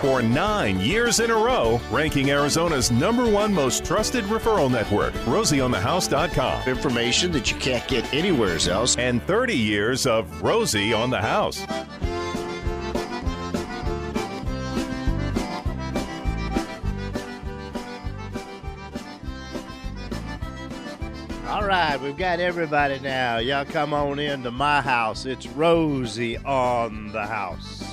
for nine years in a row, ranking Arizona's number one most trusted referral network, RosieOnTheHouse.com. Information that you can't get anywhere else. And 30 years of Rosie on the House. All right, we've got everybody now. Y'all come on into my house. It's Rosie on the house.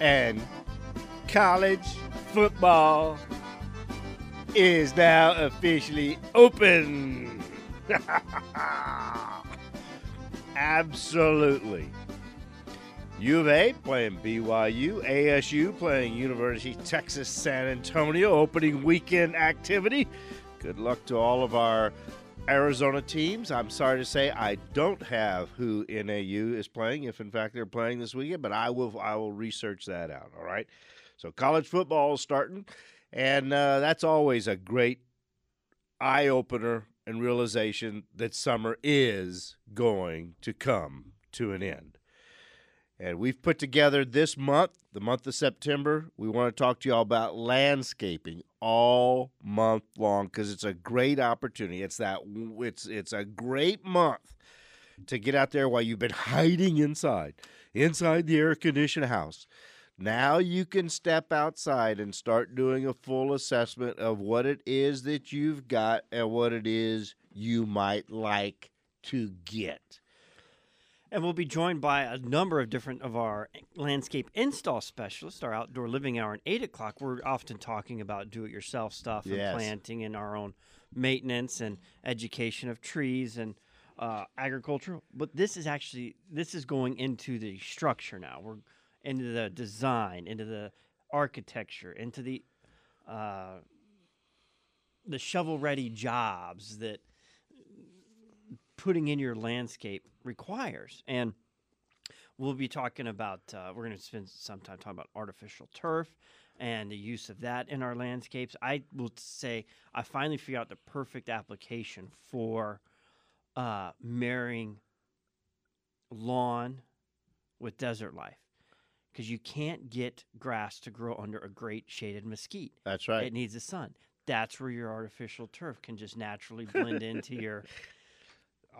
And college football is now officially open. Absolutely. U of A playing BYU, ASU playing University Texas San Antonio, opening weekend activity. Good luck to all of our Arizona teams. I'm sorry to say I don't have who NAU is playing, if in fact they're playing this weekend, but I will I will research that out. All right. So college football is starting, and uh, that's always a great eye opener and realization that summer is going to come to an end. And we've put together this month, the month of September. We want to talk to y'all about landscaping all month long because it's a great opportunity. It's that it's it's a great month to get out there while you've been hiding inside, inside the air conditioned house. Now you can step outside and start doing a full assessment of what it is that you've got and what it is you might like to get. And we'll be joined by a number of different of our landscape install specialists. Our outdoor living hour at eight o'clock. We're often talking about do-it-yourself stuff and planting and our own maintenance and education of trees and uh, agriculture. But this is actually this is going into the structure now. We're into the design, into the architecture, into the uh, the shovel-ready jobs that putting in your landscape requires. And we'll be talking about, uh, we're going to spend some time talking about artificial turf and the use of that in our landscapes. I will say I finally figured out the perfect application for uh, marrying lawn with desert life. Because you can't get grass to grow under a great shaded mesquite. That's right. It needs the sun. That's where your artificial turf can just naturally blend into your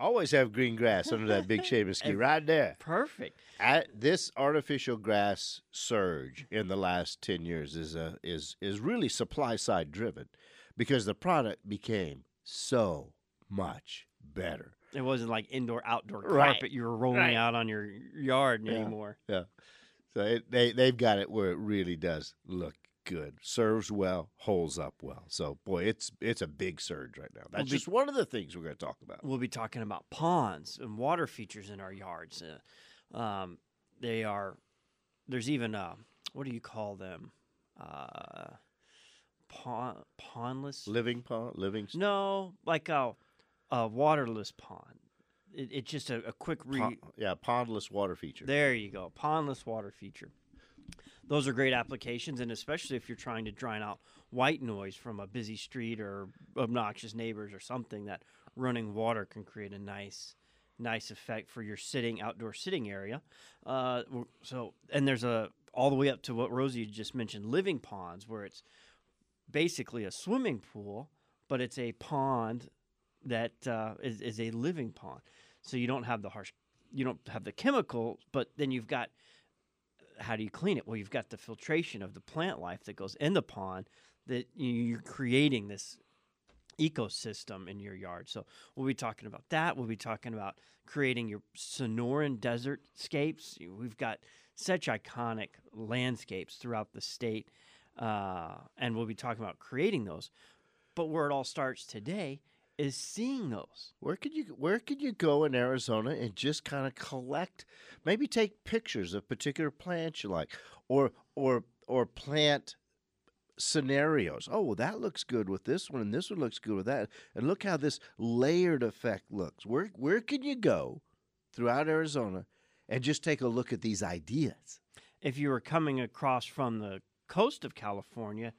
Always have green grass under that big shade mesquite right there. perfect. At this artificial grass surge in the last ten years is a, is is really supply side driven, because the product became so much better. It wasn't like indoor outdoor Right. carpet you were rolling Right. out on your yard Yeah. anymore. Yeah, so it, they they've got it where it really does look good, serves well, holds up well. So boy, it's it's a big surge right now. That's be- just one of the things we're going to talk about. We'll be talking about ponds and water features in our yards. Uh, um, they are. There's even uh, what do you call them? Uh, pond, pondless. Living pond, living s- no, like a, a waterless pond. It, it's just a, a quick re. pond, yeah, pondless water feature. There you go. Pondless water feature. Those are great applications, and especially if you're trying to drown out white noise from a busy street or obnoxious neighbors or something, that running water can create a nice, nice effect for your sitting outdoor sitting area. Uh, so, and there's a all the way up to what Rosie just mentioned, living ponds, where it's basically a swimming pool, but it's a pond that uh, is is a living pond. So you don't have the harsh, you don't have the chemical, but then you've got how do you clean it? Well, you've got the filtration of the plant life that goes in the pond that you- you're creating this ecosystem in your yard. So we'll be talking about that. We'll be talking about creating your Sonoran desert scapes. We've got such iconic landscapes throughout the state, uh, and we'll be talking about creating those. But where it all starts today is seeing those. Where could you where could you go in Arizona and just kind of collect, maybe take pictures of particular plants you like, or or or plant scenarios. Oh, well, that looks good with this one, and this one looks good with that, and look how this layered effect looks. Where where can you go throughout Arizona and just take a look at these ideas? if you were coming across from the coast of California,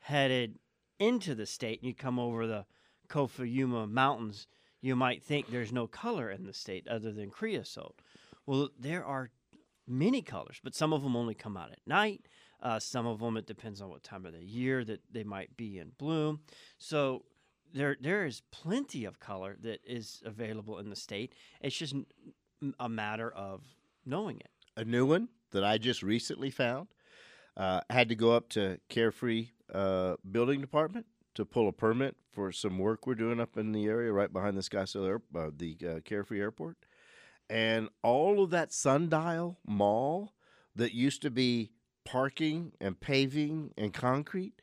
headed into the state, and you come over the Kofa Yuma Mountains, you might think there's no color in the state other than creosote. Well, there are many colors, but some of them only come out at night. Uh, some of them, it depends on what time of the year that they might be in bloom. So there, there is plenty of color that is available in the state. It's just a matter of knowing it. A new one that I just recently found. Uh, had to go up to Carefree uh, Building Department to pull a permit for some work we're doing up in the area right behind the Scottsdale Air, uh, the uh, Carefree Airport, and all of that sundial mall that used to be parking and paving and concrete,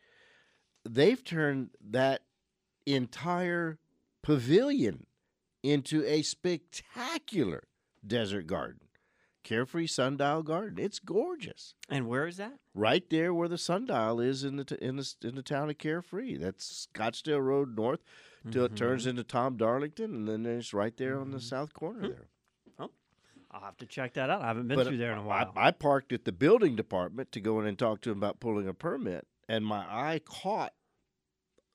they've turned that entire pavilion into a spectacular desert garden. Carefree Sundial Garden. It's gorgeous. And where is that? Right there where the sundial is in the t- in the in the town of Carefree. That's Scottsdale Road North till it turns mm-hmm. into Tom Darlington, and then it's right there on the mm-hmm. south corner hmm. there. Oh, I'll have to check that out. I haven't been But through there in a while. I, parked at the building department to go in and talk to him about pulling a permit, and my eye caught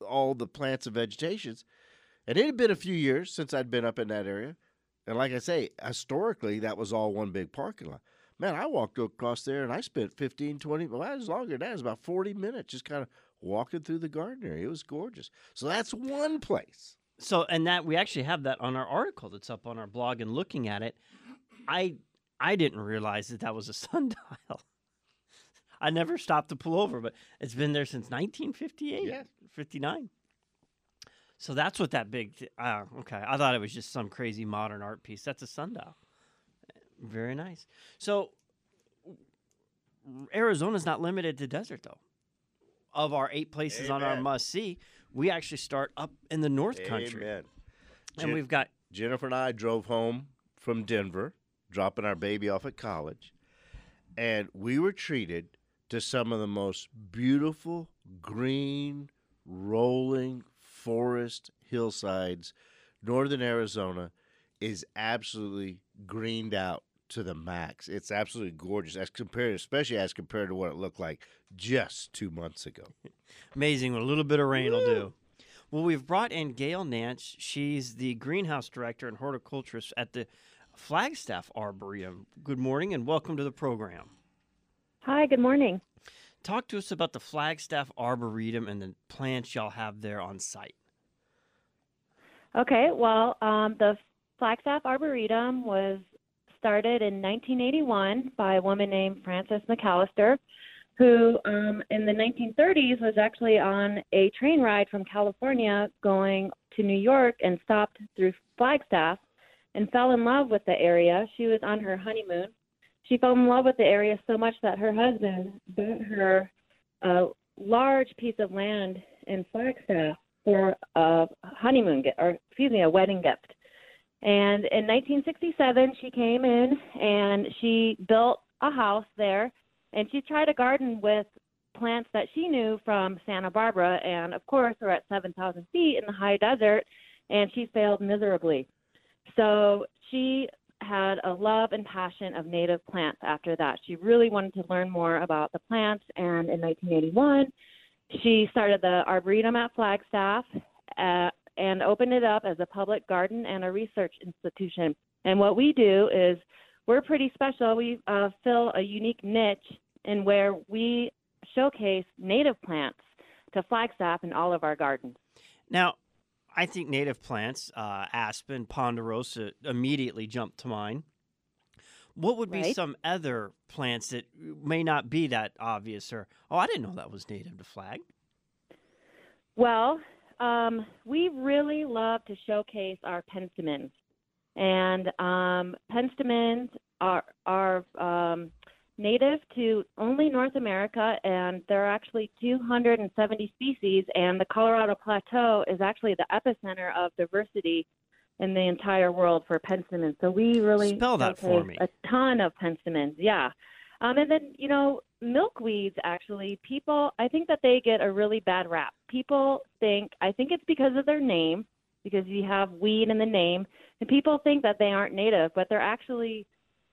all the plants and vegetations. And it had been a few years since I'd been up in that area. And like I say, historically, that was all one big parking lot. Man, I walked across there and I spent 15, 20, well, that was longer than that. It was about 40 minutes just kind of walking through the garden area. It was gorgeous. So that's one place. So, and that we actually have that on our article that's up on our blog and looking at it. I I didn't realize that that was a sundial. I never stopped to pull over, but it's been there since 1958, Yeah. 59. So that's what that big. Th- uh, okay, I thought it was just some crazy modern art piece. That's a sundial. Very nice. So Arizona's not limited to desert though. Of our eight places on our Amen. must see, we actually start up in the North Country, Amen. and Jen- we've got Jennifer and I drove home from Denver, dropping our baby off at college, and we were treated to some of the most beautiful green, rolling forest hillsides. Northern Arizona is absolutely greened out to the max. It's absolutely gorgeous as compared, especially as compared to what it looked like just two months ago. Amazing what a little bit of rain will do. Well, we've brought in Gail Nance. She's the greenhouse director and horticulturist at the Flagstaff Arboretum. Good morning and welcome to the program. Hi, good morning. Talk to us about the Flagstaff Arboretum and the plants y'all have there on site. Okay, well, um, the Flagstaff Arboretum was started in 1981 by a woman named Frances McAllister, who um, in the 1930s was actually on a train ride from California going to New York and stopped through Flagstaff and fell in love with the area. She was on her honeymoon. She fell in love with the area so much that her husband bought her a large piece of land in Flagstaff for a honeymoon gift, or excuse me, a wedding gift. And in 1967, she came in and she built a house there, and she tried to garden with plants that she knew from Santa Barbara, and of course, we're at 7,000 feet in the high desert, and she failed miserably. So she had a love and passion of native plants after that. She really wanted to learn more about the plants, and in 1981, she started the Arboretum at Flagstaff uh, and opened it up as a public garden and a research institution. And what we do is we're pretty special. We uh, fill a unique niche in where we showcase native plants to Flagstaff in all of our gardens. Now, I think native plants, uh, aspen, ponderosa, immediately jump to mind. What would be Right. some other plants that may not be that obvious? Or oh, I didn't know that was native to Flag. Well, um, we really love to showcase our penstemons, and um, penstemons are are um, native to only North America, and there are actually 270 species. And the Colorado Plateau is actually the epicenter of diversity in the entire world for penstemons. So we really Spell that for me. A ton of penstemons, yeah. Um, and then, you know, milkweeds, actually, people, I think that they get a really bad rap. People think, I think it's because of their name, because you have weed in the name, and people think that they aren't native, but they're actually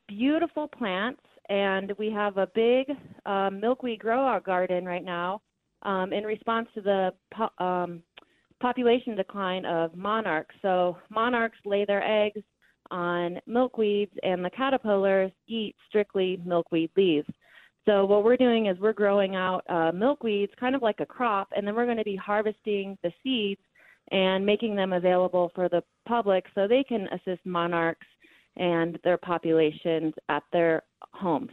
beautiful plants. And we have a big um, milkweed grow out garden right now um, in response to the po- um, population decline of monarchs. So monarchs lay their eggs on milkweeds, and the caterpillars eat strictly milkweed leaves. So what we're doing is we're growing out uh, milkweeds, kind of like a crop, and then we're going to be harvesting the seeds and making them available for the public so they can assist monarchs and their populations at their homes.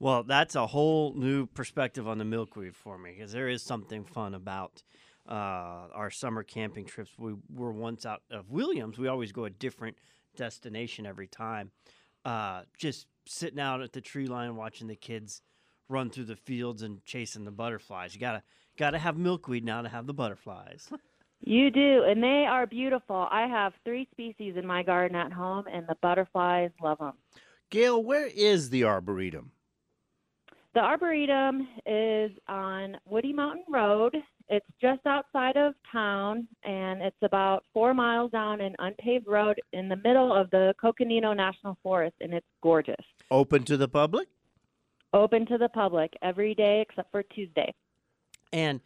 Well, that's a whole new perspective on the milkweed for me because there is something fun about uh, our summer camping trips. We were once out of Williams. We always go a different destination every time. Uh, just sitting out at the tree line watching the kids run through the fields and chasing the butterflies. You gotta gotta have milkweed now to have the butterflies. You do, and they are beautiful. I have three species in my garden at home, and the butterflies love them. Gail, where is the Arboretum? The Arboretum is on Woody Mountain Road. It's just outside of town, and it's about four miles down an unpaved road in the middle of the Coconino National Forest, and it's gorgeous. Open to the public? Open to the public every day except for Tuesday. And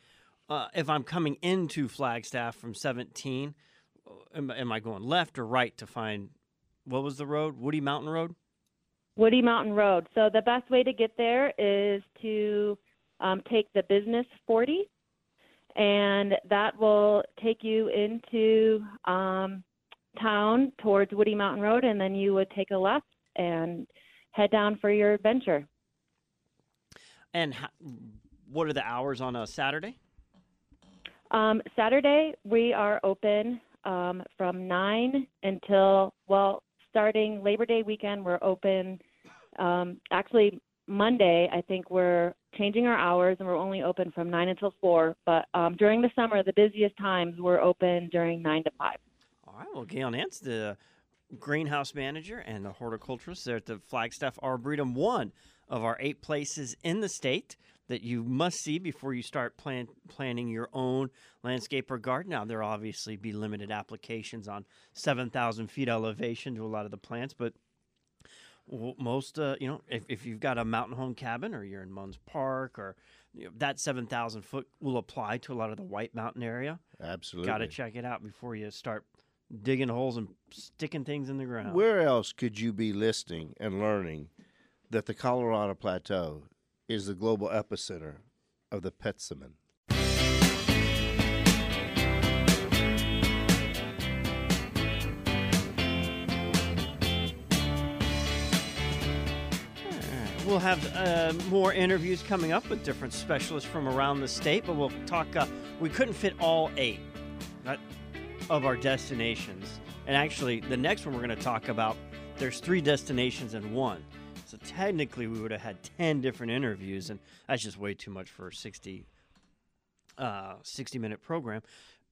uh, if I'm coming into Flagstaff from 17, uh, am, am I going left or right to find what was the road? Woody Mountain Road? Woody Mountain Road. So the best way to get there is to um, take the Business 40, and that will take you into um, town towards Woody Mountain Road, and then you would take a left and head down for your adventure. And how, what are the hours on a Saturday? Um, Saturday, we are open um, from 9 until, well, starting Labor Day weekend, we're open. Um, actually, Monday, I think we're changing our hours and we're only open from 9 until 4. But um, during the summer, the busiest times, we're open during 9 to 5. All right. Well, Gail Nance, the greenhouse manager and the horticulturist there at the Flagstaff Arboretum, one of our eight places in the state that you must see before you start plan- planning your own landscape or garden. Now, there'll obviously be limited applications on 7,000 feet elevation to a lot of the plants, but most, uh, you know, if, if you've got a mountain home cabin or you're in Munds Park or you know, that 7,000 foot will apply to a lot of the White Mountain area. Absolutely. Got to check it out before you start digging holes and sticking things in the ground. Where else could you be listening and learning that the Colorado Plateau is the global epicenter of the penstemon? We'll have uh, more interviews coming up with different specialists from around the state, but we'll talk. Uh, we couldn't fit all eight of our destinations. And actually, the next one we're going to talk about, there's three destinations in one. So technically, we would have had 10 different interviews, and that's just way too much for a 60, uh, 60 minute program.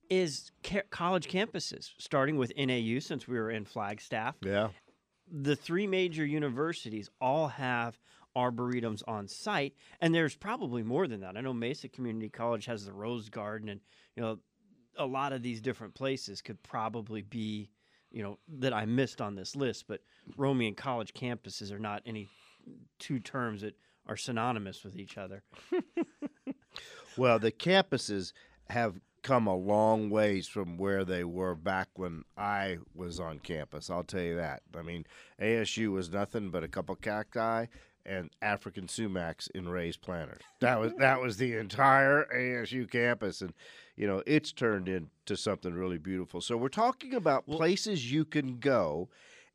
Is ca- college campuses, starting with NAU, since we were in Flagstaff, Yeah. the three major universities all have arboretums on site, and there's probably more than that. I know Mesa Community College has the Rose Garden, and you know, a lot of these different places could probably be, you know, that I missed on this list. But Romian college campuses are not any two terms that are synonymous with each other. Well, the campuses have come a long ways from where they were back when I was on campus. I'll tell you that. I mean, ASU was nothing but a couple cacti and African sumacs in raised planters. That was that was the entire ASU campus, and you know it's turned into something really beautiful. So we're talking about places you can go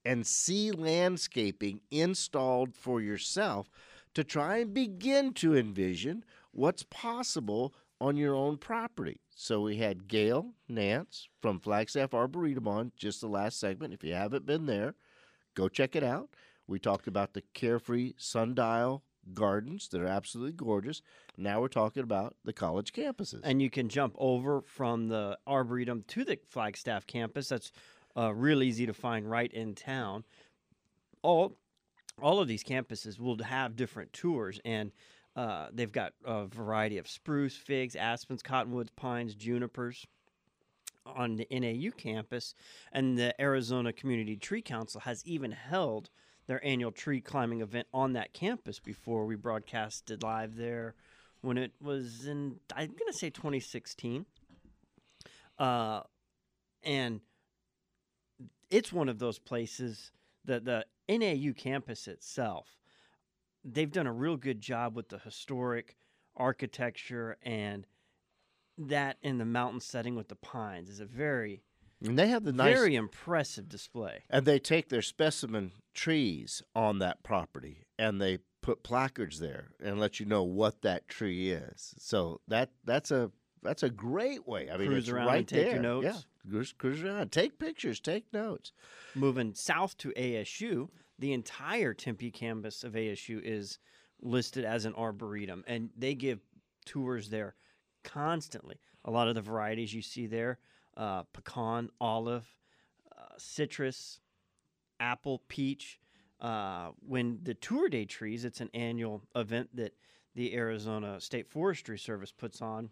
and see landscaping installed for yourself to try and begin to envision what's possible on your own property. So we had Gail Nance from Flagstaff Arboretum on just the last segment. If you haven't been there, go check it out. We talked about the carefree sundial gardens that are absolutely gorgeous. Now we're talking about the college campuses. And you can jump over from the Arboretum to the Flagstaff campus. That's uh, real easy to find right in town. All, all of these campuses will have different tours, and uh, they've got a variety of spruce, figs, aspens, cottonwoods, pines, junipers on the NAU campus. And the Arizona Community Tree Council has even held their annual tree climbing event on that campus before we broadcasted live there when it was in, I'm going to say 2016. Uh, and it's one of those places that the NAU campus itself, they've done a real good job with the historic architecture and that in the mountain setting with the pines is a very And they have the nice very impressive display. and they take their specimen trees on that property and they put placards there and let you know what that tree is. So that that's a that's a great way. I mean, Cruise it's around right and take your notes. Yeah, cruise, cruise around, take pictures, take notes. Moving south to ASU, the entire Tempe campus of ASU is listed as an arboretum, and they give tours there constantly. A lot of the varieties you see there uh, pecan, olive, uh, citrus, apple, peach. Uh, when the tour day trees, it's an annual event that the Arizona State Forestry Service puts on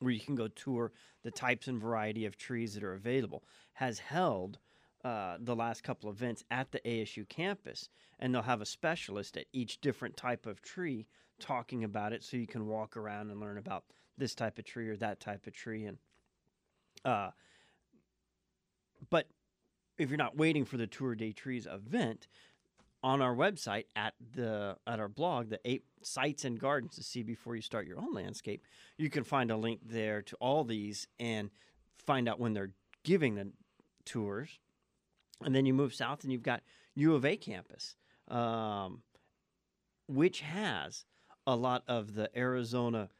where you can go tour the types and variety of trees that are available, has held uh, the last couple events at the ASU campus, and they'll have a specialist at each different type of tree talking about it, so you can walk around and learn about this type of tree or that type of tree, and uh, but if you're not waiting for the tour day trees event on our website at the at our blog the eight sites and gardens to see before you start your own landscape you can find a link there to all these and find out when they're giving the tours. And then you move south and you've got u of a campus um, which has a lot of the arizona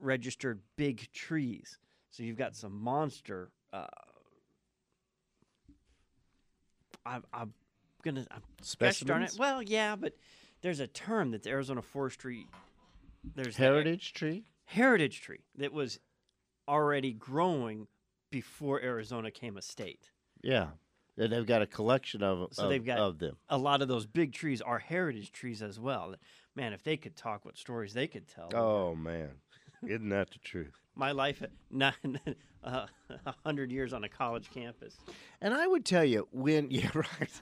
registered big trees so you've got some monster uh, I, I'm gonna. I'm Gosh darn it. Well, yeah, but there's a term that the Arizona Forestry there's the Heritage tree. heritage tree that was already growing before Arizona came a state. Yeah, and they've got a collection of So of, they've got- of them. A lot of those big trees are heritage trees as well. Man, if they could talk, what stories they could tell. Oh man, isn't that the truth? My life at nine, uh, a hundred years on a college campus. And I would tell you when yeah right.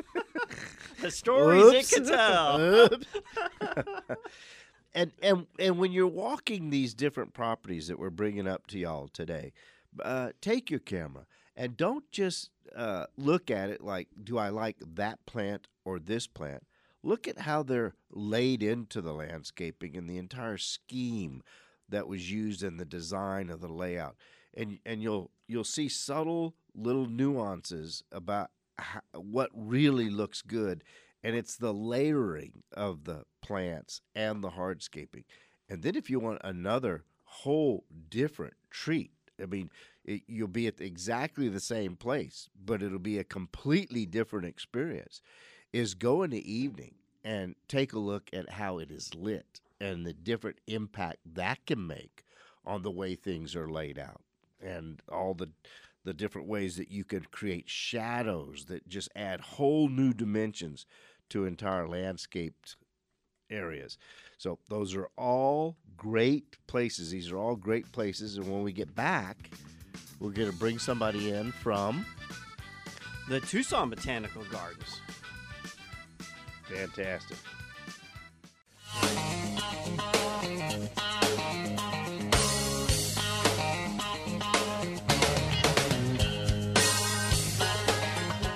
The stories Oops. it could tell. And and and when you're walking these different properties that we're bringing up to y'all today, uh, take your camera and don't just uh, look at it like, do I like that plant or this plant? Look at how they're laid into the landscaping and the entire scheme that was used in the design of the layout, and and you'll you'll see subtle little nuances about how, what really looks good and it's the layering of the plants and the hardscaping. And then if you want another whole different treat, I mean, it, you'll be at exactly the same place, but it'll be a completely different experience. Is go in the evening and take a look at how it is lit and the different impact that can make on the way things are laid out and all the the different ways that you can create shadows that just add whole new dimensions to entire landscaped areas. So those are all great places. These are all great places and when we get back, we're going to bring somebody in from The Tucson Botanical Gardens. fantastic.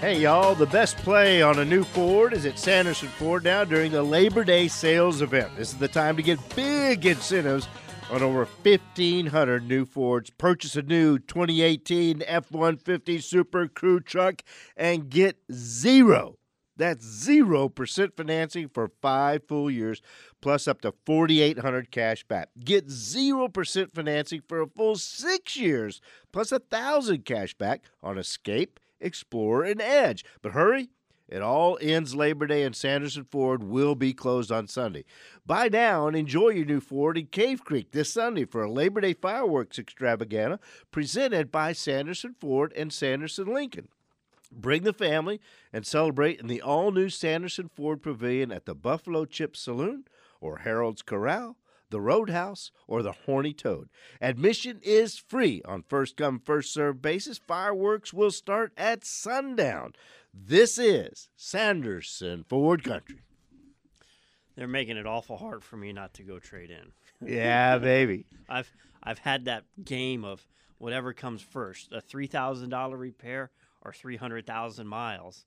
Hey y'all, the best play on a new Ford is at Sanderson Ford now during the Labor Day sales event. This is the time to get big incentives on over 1,500 new Fords. Purchase a new 2018 F 150 Super Crew truck and get zero. That's 0% financing for five full years, plus up to 4800 cash back. Get 0% financing for a full six years, plus a 1000 cash back on Escape, Explorer, and Edge. But hurry, it all ends Labor Day, and Sanderson Ford will be closed on Sunday. Buy now and enjoy your new Ford in Cave Creek this Sunday for a Labor Day fireworks extravaganza presented by Sanderson Ford and Sanderson Lincoln. Bring the family and celebrate in the all new Sanderson Ford Pavilion at the Buffalo Chip Saloon or Harold's Corral, the Roadhouse, or the Horny Toad. Admission is free on first come, first served basis. Fireworks will start at sundown. This is Sanderson Ford Country. They're making it awful hard for me not to go trade in. Yeah, baby. I've I've had that game of whatever comes first, a three thousand dollar repair or 300,000 miles.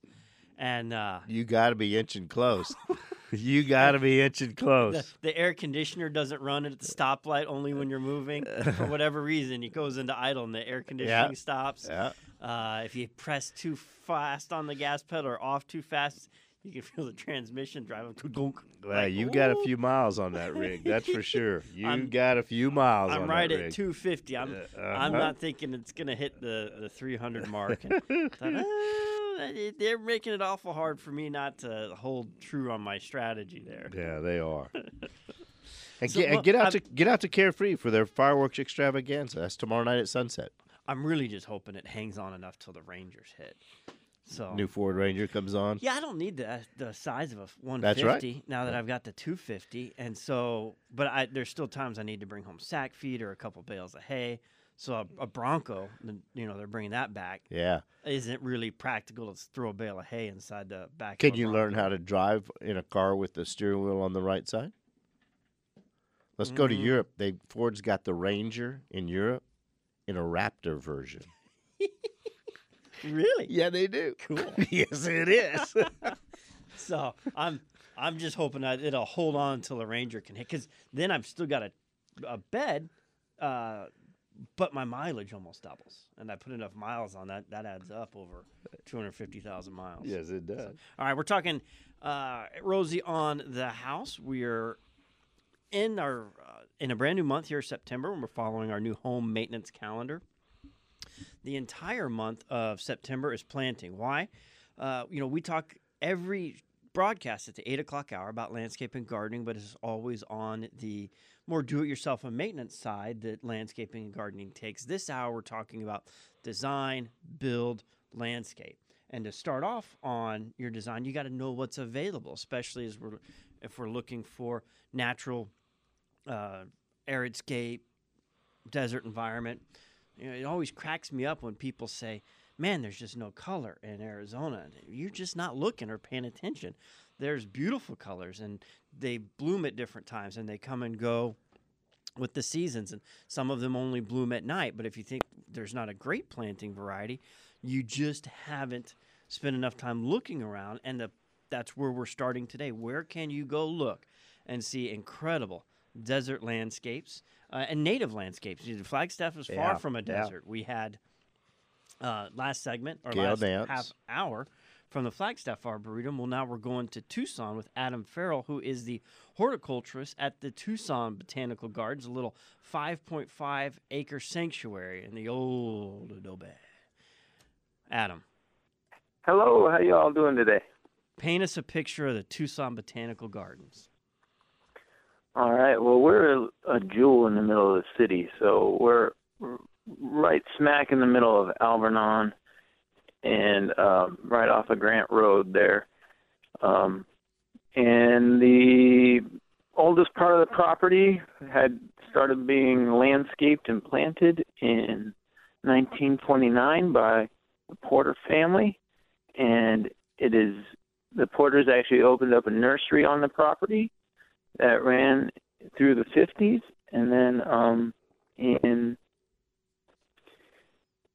And uh, You got to be inching close. you got to be inching close. the, the air conditioner doesn't run at the stoplight only when you're moving for whatever reason. It goes into idle and the air conditioning stops. yeah. Uh, if you press too fast on the gas pedal or off too fast, you can feel the transmission driving. Well, Like, you got a few miles on that rig. That's for sure. You I'm- got a few miles I'm right at 250. I'm I'm uh-huh. not thinking it's gonna hit the, the 300 mark. And thought, "Ah, it- they're making it awful hard for me not to hold true on my strategy there. Yeah, they are. And, So, get, and get out I'm- to get out to Carefree for their fireworks extravaganza. That's tomorrow night at sunset. I'm really just hoping it hangs on enough till the Rangers hit. So New Ford Ranger comes on. Yeah, I don't need the the size of a 150 That's right. now that I've got the 250, and so but I there's still times I need to bring home sack feed or a couple bales of hay. So a, a Bronco, you know, they're bringing that back. Yeah. Isn't really practical to throw a bale of hay inside the back. Can you learn how to drive in a car with the steering wheel on the right side? Let's go to Mm. Europe. They Ford's got the Ranger in Europe in a Raptor version. Really? Yeah, they do. Cool. yes, it is. So I'm I'm just hoping that it'll hold on until the Ranger can hit, because then I've still got a a bed, uh, but my mileage almost doubles, and I put enough miles on that that adds up over 250,000 miles. yes, it does. All right, we're talking uh, Rosie on the house. We're in our uh, in a brand new month here, September, and we're following our new home maintenance calendar. The entire month of September is planting. Why? Uh, you know, we talk every broadcast at the eight o'clock hour about landscape and gardening, but it's always on the more do-it-yourself and maintenance side that landscaping and gardening takes. This hour, we're talking about design, build, landscape. And to start off on your design, you got to know what's available, especially as we're if we're looking for natural, uh, arid scape, desert environment. You know, it always cracks me up when people say, "Man, there's just no color in Arizona." You're just not looking or paying attention. There's beautiful colors, and they bloom at different times, and they come and go with the seasons. And some of them only bloom at night. But if you think there's not a great planting variety, you just haven't spent enough time looking around. And the, that's where we're starting today. Where can you go look and see incredible desert landscapes uh, and native landscapes? Flagstaff is far Yeah, from a yeah. desert. We had uh, last segment or Gail last Nance. half hour from the Flagstaff Arboretum. Well, now we're going to Tucson with Adam Farrell, who is the horticulturist at the Tucson Botanical Gardens, a little 5.5 acre sanctuary in the old Adobe. Adam, Hello, how you all doing today? paint us a picture of the Tucson Botanical Gardens. All right. Well, we're a, a jewel in the middle of the city, so we're r- right smack in the middle of Alvernon, and um, right off of Grant Road there. Um, and the oldest part of the property had started being landscaped and planted in 1929 by the Porter family, and it is the Porters actually opened up a nursery on the property that ran through the 50s, and then um, in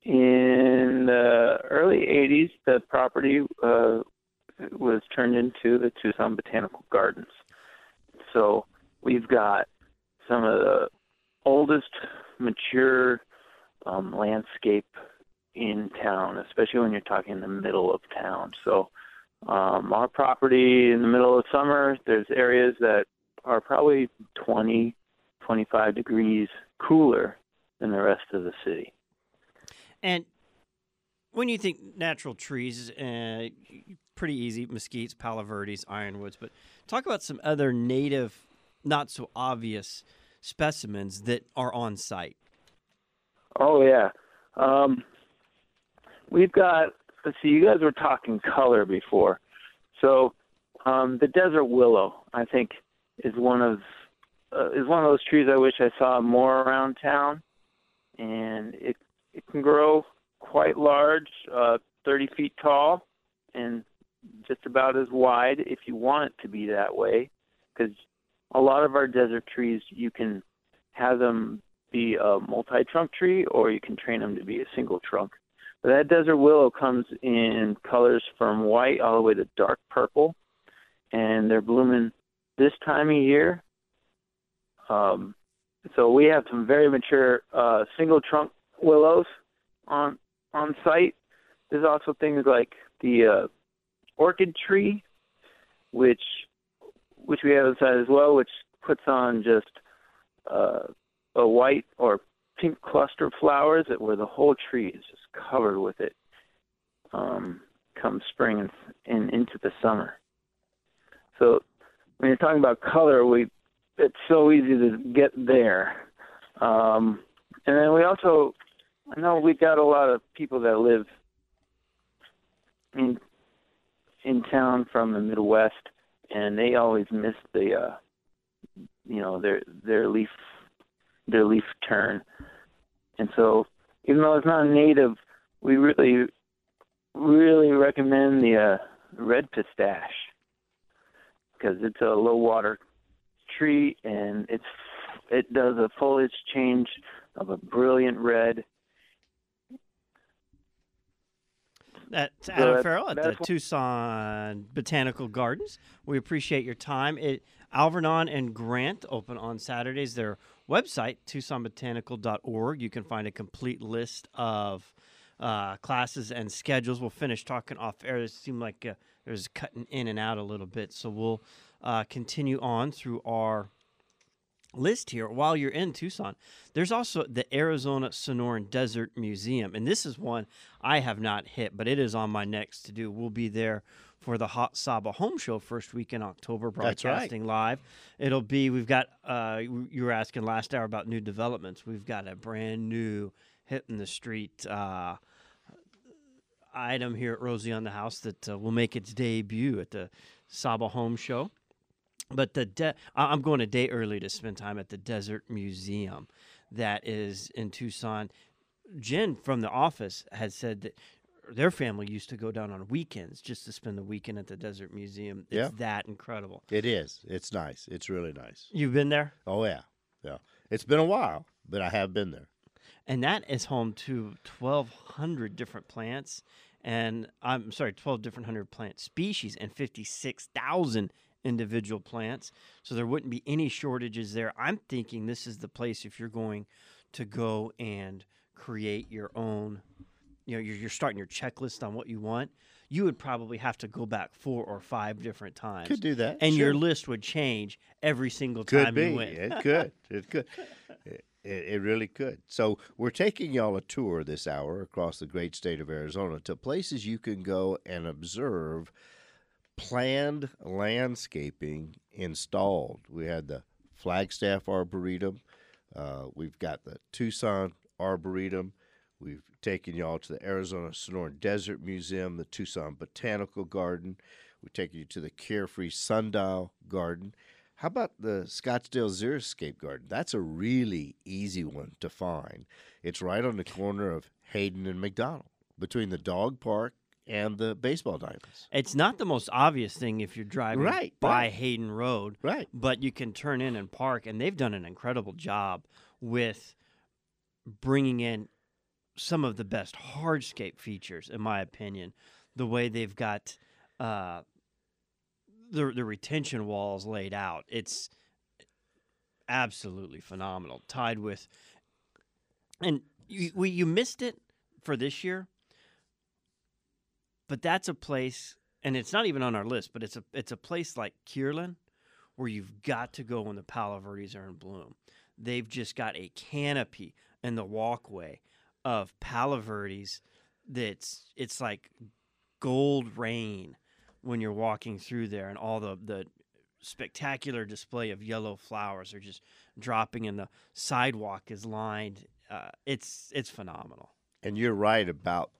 in the early 80s, the property uh, was turned into the Tucson Botanical Gardens. So we've got some of the oldest mature um, landscape in town, especially when you're talking in the middle of town. So um, our property in the middle of summer, there's areas that are probably 20, 25 degrees cooler than the rest of the city. And when you think natural trees, uh, pretty easy mesquites, palo verdes, ironwoods, but talk about some other native, not so obvious specimens that are on site. Oh yeah, um, we've got. Let's see, you guys were talking color before, so um, the desert willow, I think, is one of uh, is one of those trees I wish I saw more around town, and it it can grow quite large, uh, 30 feet tall, and just about as wide if you want it to be that way, because a lot of our desert trees you can have them be a multi-trunk tree, or you can train them to be a single trunk. But that desert willow comes in colors from white all the way to dark purple, and they're blooming this time of year. Um, so we have some very mature uh, single trunk willows on on site. There's also things like the uh, orchid tree, which which we have inside as well, which puts on just uh, a white or pink cluster of flowers that where the whole tree is just covered with it um, come spring and, and into the summer. So when you're talking about color, we it's so easy to get there. Um, and then we also, I know we've got a lot of people that live in in town from the Midwest, and they always miss the, uh, you know, their their leaf their leaf turn. And so, even though it's not native, we really really recommend the uh, red pistache because it's a low water tree and it's it does a foliage change of a brilliant red. That's So Adam Farrell at the Tucson Botanical Gardens. We appreciate your time. It, Alvernon and Grant open on Saturdays. Their website, tucsonbotanical.org. You can find a complete list of uh, classes and schedules. We'll finish talking off air. It seemed like uh, there's cutting in and out a little bit. So we'll uh, continue on through our list here while you're in Tucson. There's also the Arizona Sonoran Desert Museum, and this is one I have not hit, but it is on my next to do. We'll be there for the Hot SAHBA Home Show first week in October, That's right. broadcasting live. It'll be we've got uh, you were asking last hour about new developments. We've got a brand new hit in the street. Uh, item here at Rosie on the House that uh, will make its debut at the SAHBA Home Show. But the de- I'm going a day early to spend time at the Desert Museum that is in Tucson. Jen from the office had said that their family used to go down on weekends just to spend the weekend at the Desert Museum. It's Yeah. that incredible. It is. It's nice. It's really nice. You've been there? Oh yeah, yeah. It's been a while, but I have been there. and that is home to 1200 different plants and i'm sorry 12 different hundred plant species and 56000 individual plants so there wouldn't be any shortages there i'm thinking this is the place if you're going to go and create your own you know you're, you're starting your checklist on what you want you would probably have to go back four or five different times Could do that. and your list would change every single could time be. you went It could. It could. It, it really could. So we're taking y'all a tour this hour across the great state of Arizona to places you can go and observe planned landscaping installed. We had the Flagstaff Arboretum. Uh, we've got the Tucson Arboretum. We've taken y'all to the Arizona Sonoran Desert Museum, the Tucson Botanical Garden. We've taken you to the Carefree Sundial Garden. How about the Scottsdale Xeriscape Garden? That's a really easy one to find. It's right on the corner of Hayden and McDonald, between the dog park and the baseball diamonds. It's not the most obvious thing if you're driving Right, by right. Hayden Road, Right. but you can turn in and park, and they've done an incredible job with bringing in some of the best hardscape features, in my opinion. The way they've got uh, the the retention walls laid out, it's absolutely phenomenal. Tied with, and you we, you missed it for this year but that's a place and it's not even on our list but it's a it's a place like Kierland where you've got to go when the Palo Verdes are in bloom. They've just got a canopy in the walkway of Palo Verdes that's it's like gold rain when you're walking through there and all the the spectacular display of yellow flowers are just dropping and the sidewalk is lined uh, it's it's phenomenal. And you're right about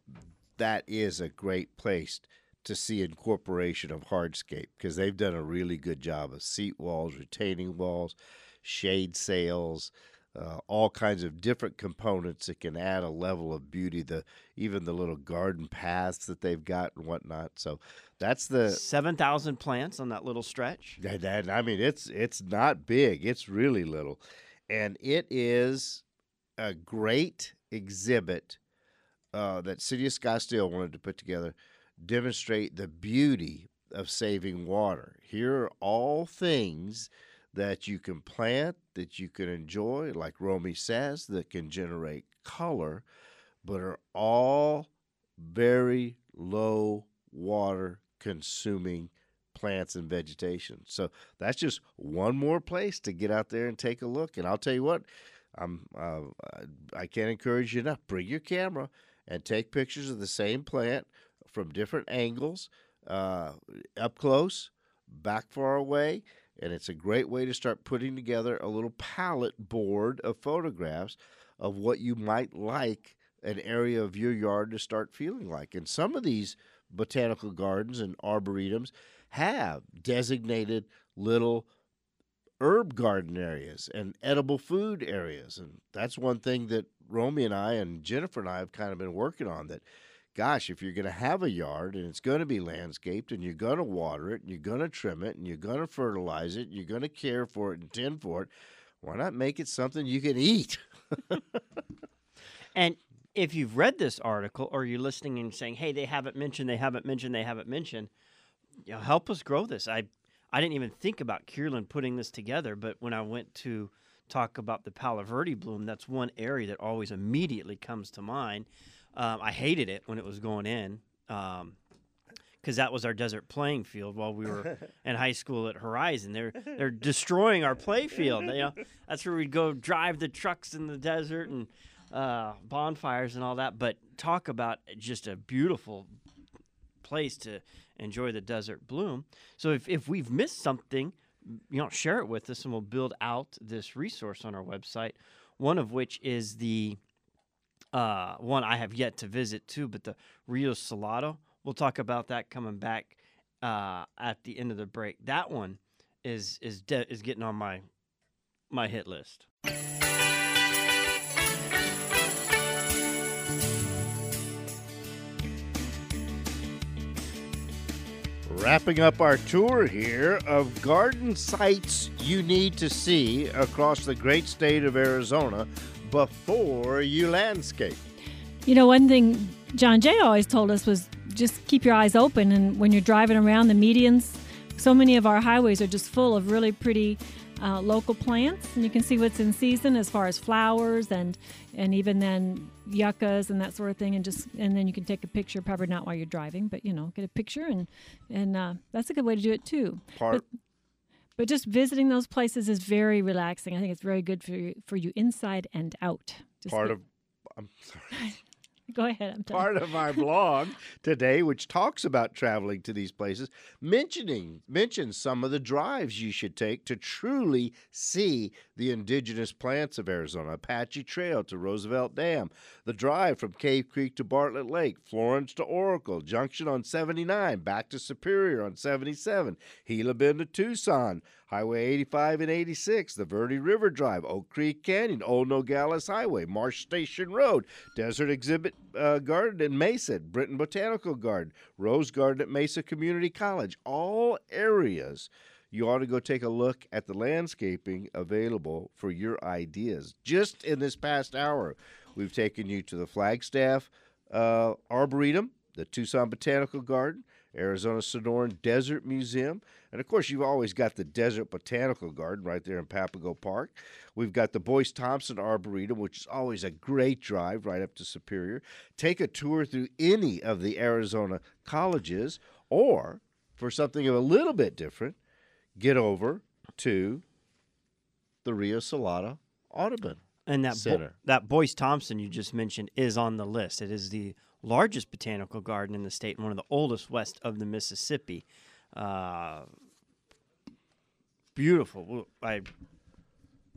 that is a great place to see incorporation of hardscape because they've done a really good job of seat walls, retaining walls, shade sails, uh, all kinds of different components that can add a level of beauty. The even the little garden paths that they've got and whatnot. So that's the Seven thousand plants on that little stretch. that, that- I mean, it's it's not big. It's really little, and it is a great exhibit uh, that City of Scottsdale wanted to put together demonstrate the beauty of saving water. Here are all things that you can plant, that you can enjoy, like Romy says, that can generate color, but are all very low water consuming plants and vegetation. So that's just one more place to get out there and take a look. And I'll tell you what, I'm uh, I can't encourage you enough. Bring your camera and take pictures of the same plant from different angles, uh, up close, back far away, and it's a great way to start putting together a little palette board of photographs of what you might like an area of your yard to start feeling like. And some of these botanical gardens and arboretums have designated little herb garden areas and edible food areas. And that's one thing that Romy and I and Jennifer and I have kind of been working on that gosh, if you're going to have a yard and it's going to be landscaped and you're going to water it and you're going to trim it and you're going to fertilize it, and you're going to care for it and tend for it, why not make it something you can eat? and if you've read this article or you're listening and saying, "Hey, they haven't mentioned, they haven't mentioned, they haven't mentioned," you know, help us grow this. I I didn't even think about Kierland putting this together, but when I went to talk about the Palo Verde bloom, that's one area that always immediately comes to mind. Um, I hated it when it was going in because um, that was our desert playing field while we were in high school at Horizon. They're they're destroying our play field. You know, that's where we'd go drive the trucks in the desert and uh, bonfires and all that. But talk about just a beautiful place to enjoy the desert bloom. So if, if we've missed something, you know, share it with us and we'll build out this resource on our website. One of which is the uh, one I have yet to visit too, but the Rio Salado. We'll talk about that coming back uh, at the end of the break. That one is is de- is getting on my my hit list. Wrapping up our tour here of garden sites you need to see across the great state of Arizona before you landscape. You know, one thing John Jay always told us was just keep your eyes open. And when you're driving around the medians, so many of our highways are just full of really pretty uh, local plants, and you can see what's in season as far as flowers and and even then yuccas and that sort of thing. And just and then you can take a picture, probably not while you're driving, but you know, get a picture and and uh, that's a good way to do it too. Part but, but just visiting those places is very relaxing. I think it's very good for you, for you inside and out. Just part of I'm sorry. Go ahead. I'm part of our blog today, which talks about traveling to these places, mentioning mentions some of the drives you should take to truly see the indigenous plants of Arizona. Apache Trail to Roosevelt Dam, the drive from Cave Creek to Bartlett Lake, Florence to Oracle, Junction on 79, back to Superior on 77, Gila Bend to Tucson, Highway 85 and 86, the Verde River Drive, Oak Creek Canyon, Old Nogales Highway, Marsh Station Road, Desert Exhibit uh, Garden in Mesa, Britton Botanical Garden, Rose Garden at Mesa Community College. All areas you ought to go take a look at the landscaping available for your ideas. Just in this past hour, we've taken you to the Flagstaff uh, Arboretum, the Tucson Botanical Garden, Arizona Sonoran Desert Museum. And of course, you've always got the Desert Botanical Garden right there in Papago Park. We've got the Boyce Thompson Arboretum, which is always a great drive right up to Superior. Take a tour through any of the Arizona colleges, or for something a little bit different, get over to the Rio Salado Audubon and that Center. Bo- that Boyce Thompson you just mentioned is on the list. It is the largest botanical garden in the state and one of the oldest west of the Mississippi. Uh, beautiful. I Yeah,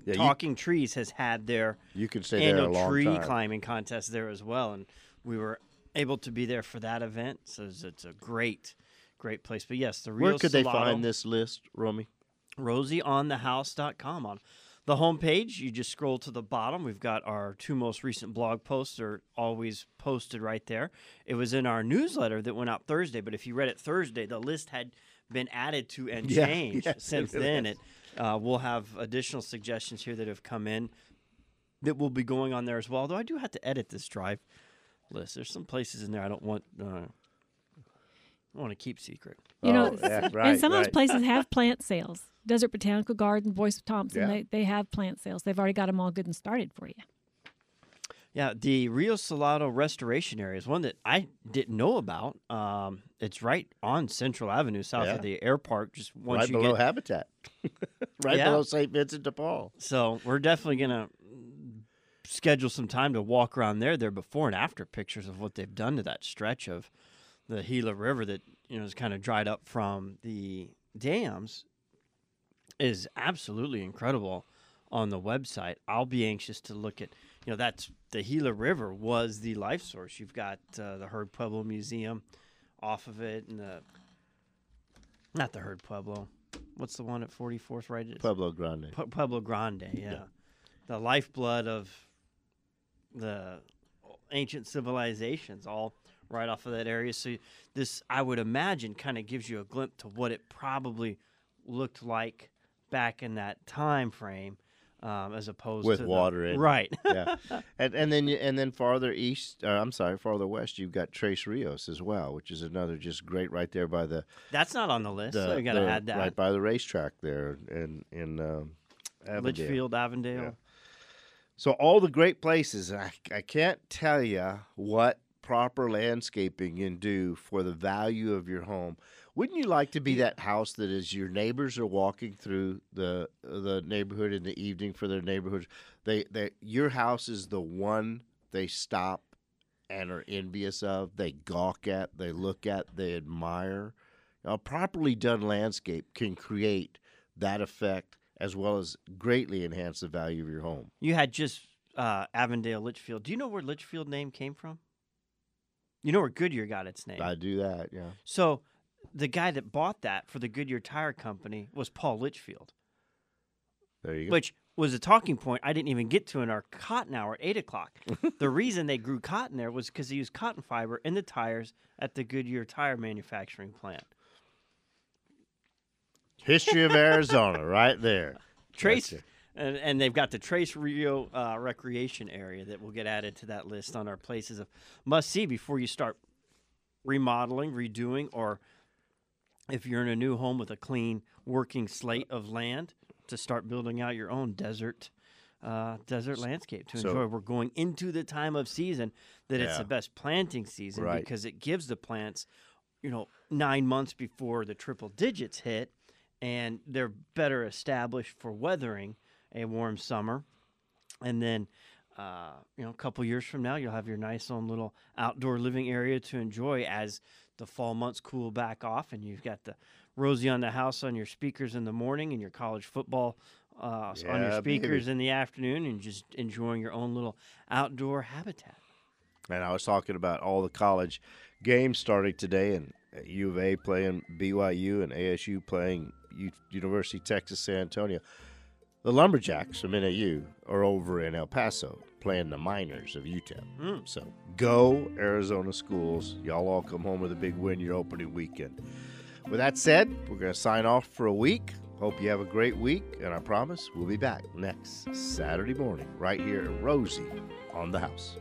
you- Talking Trees has had their You there a annual tree time. climbing contest there as well, and we were able to be there for that event. So it's, it's a great, great place. But yes, the real Where could they find this list, Romy? rosieonthehouse.com. On the homepage, you just scroll to the bottom. We've got our two most recent blog posts are always posted right there. It was in our newsletter that went out Thursday, but if you read it Thursday, the list had been added to and Yeah, changed yes, it since really then. has. It uh, we'll have additional suggestions here that have come in that will be going on there as well. Although I do have to edit this drive list. There's some places in there I don't want. Uh, I want to keep secret. You know, Oh, yeah, right, and some of right. those places have plant sales. Desert Botanical Garden, Boyce Thompson, Yeah. they, they have plant sales. They've already got them all good and started for you. Yeah, the Rio Salado Restoration Area is one that I didn't know about. Um, it's right on Central Avenue, south Yeah. of the air park. Just once right you below get, Habitat, right Yeah. below St. Vincent de Paul. so we're definitely gonna schedule some time to walk around there. There before and after pictures of what they've done to that stretch of the Gila River that you know is kind of dried up from the dams is absolutely incredible on the website. I'll be anxious to look at you know that's the Gila River was the life source. You've got uh, the Heard Pueblo Museum off of it, and the not the Heard Pueblo. What's the one at 44th? Right, It's Pueblo Grande. Pu- Pueblo Grande. Yeah. the lifeblood of the ancient civilizations, all right off of that area. So this, I would imagine, kind of gives you a glimpse to what it probably looked like back in that time frame, um, as opposed With to the- water in right. yeah, and and then you, and then farther east, uh, I'm sorry, farther west, you've got Tres Rios as well, which is another just great right there by the, That's not on the list. the, so you got to the- add that. right by the racetrack there in in um, Avondale. Litchfield, Avondale. Yeah. So all the great places, I, I can't tell you what proper landscaping can do for the value of your home. Wouldn't you like to be that house that as your neighbors are walking through the the neighborhood in the evening for their neighborhoods, they they your house is the one they stop and are envious of, they gawk at, they look at, they admire. A properly done landscape can create that effect as well as greatly enhance the value of your home. You had just uh, Avondale, Litchfield. Do you know where Litchfield name came from? You know where Goodyear got its name. I do that, yeah. So the guy that bought that for the Goodyear Tire Company was Paul Litchfield, There you go. which was a talking point I didn't even get to in our cotton hour at 8 o'clock. the reason they grew cotton there was because they used cotton fiber in the tires at the Goodyear tire manufacturing plant. History of Arizona, right there. Tres, Gotcha. And, and they've got the Tres Rio uh, Recreation Area that will get added to that list on our places of must see before you start remodeling, redoing, or if you're in a new home with a clean working slate of land to start building out your own desert. Uh, desert landscape to So- enjoy. We're going into the time of season that it's the best planting season Right. because it gives the plants, you know, nine months before the triple digits hit, and they're better established for weathering a warm summer. And then, uh, you know, a couple years from now, you'll have your nice own little outdoor living area to enjoy as the fall months cool back off, and you've got the Rosie on the house on your speakers in the morning, and your college football uh, s- on your Yeah, baby. speakers in the afternoon, and just enjoying your own little outdoor habitat. And I was talking about all the college games starting today, and U of A playing BYU and ASU playing U- University of Texas San Antonio. The Lumberjacks from NAU are over in El Paso playing the Miners of UTEP. Mm. So go Arizona schools! Y'all all come home with a big win your opening weekend. With that said, we're going to sign off for a week. Hope you have a great week, and I promise we'll be back next Saturday morning right here at Rosie on the house.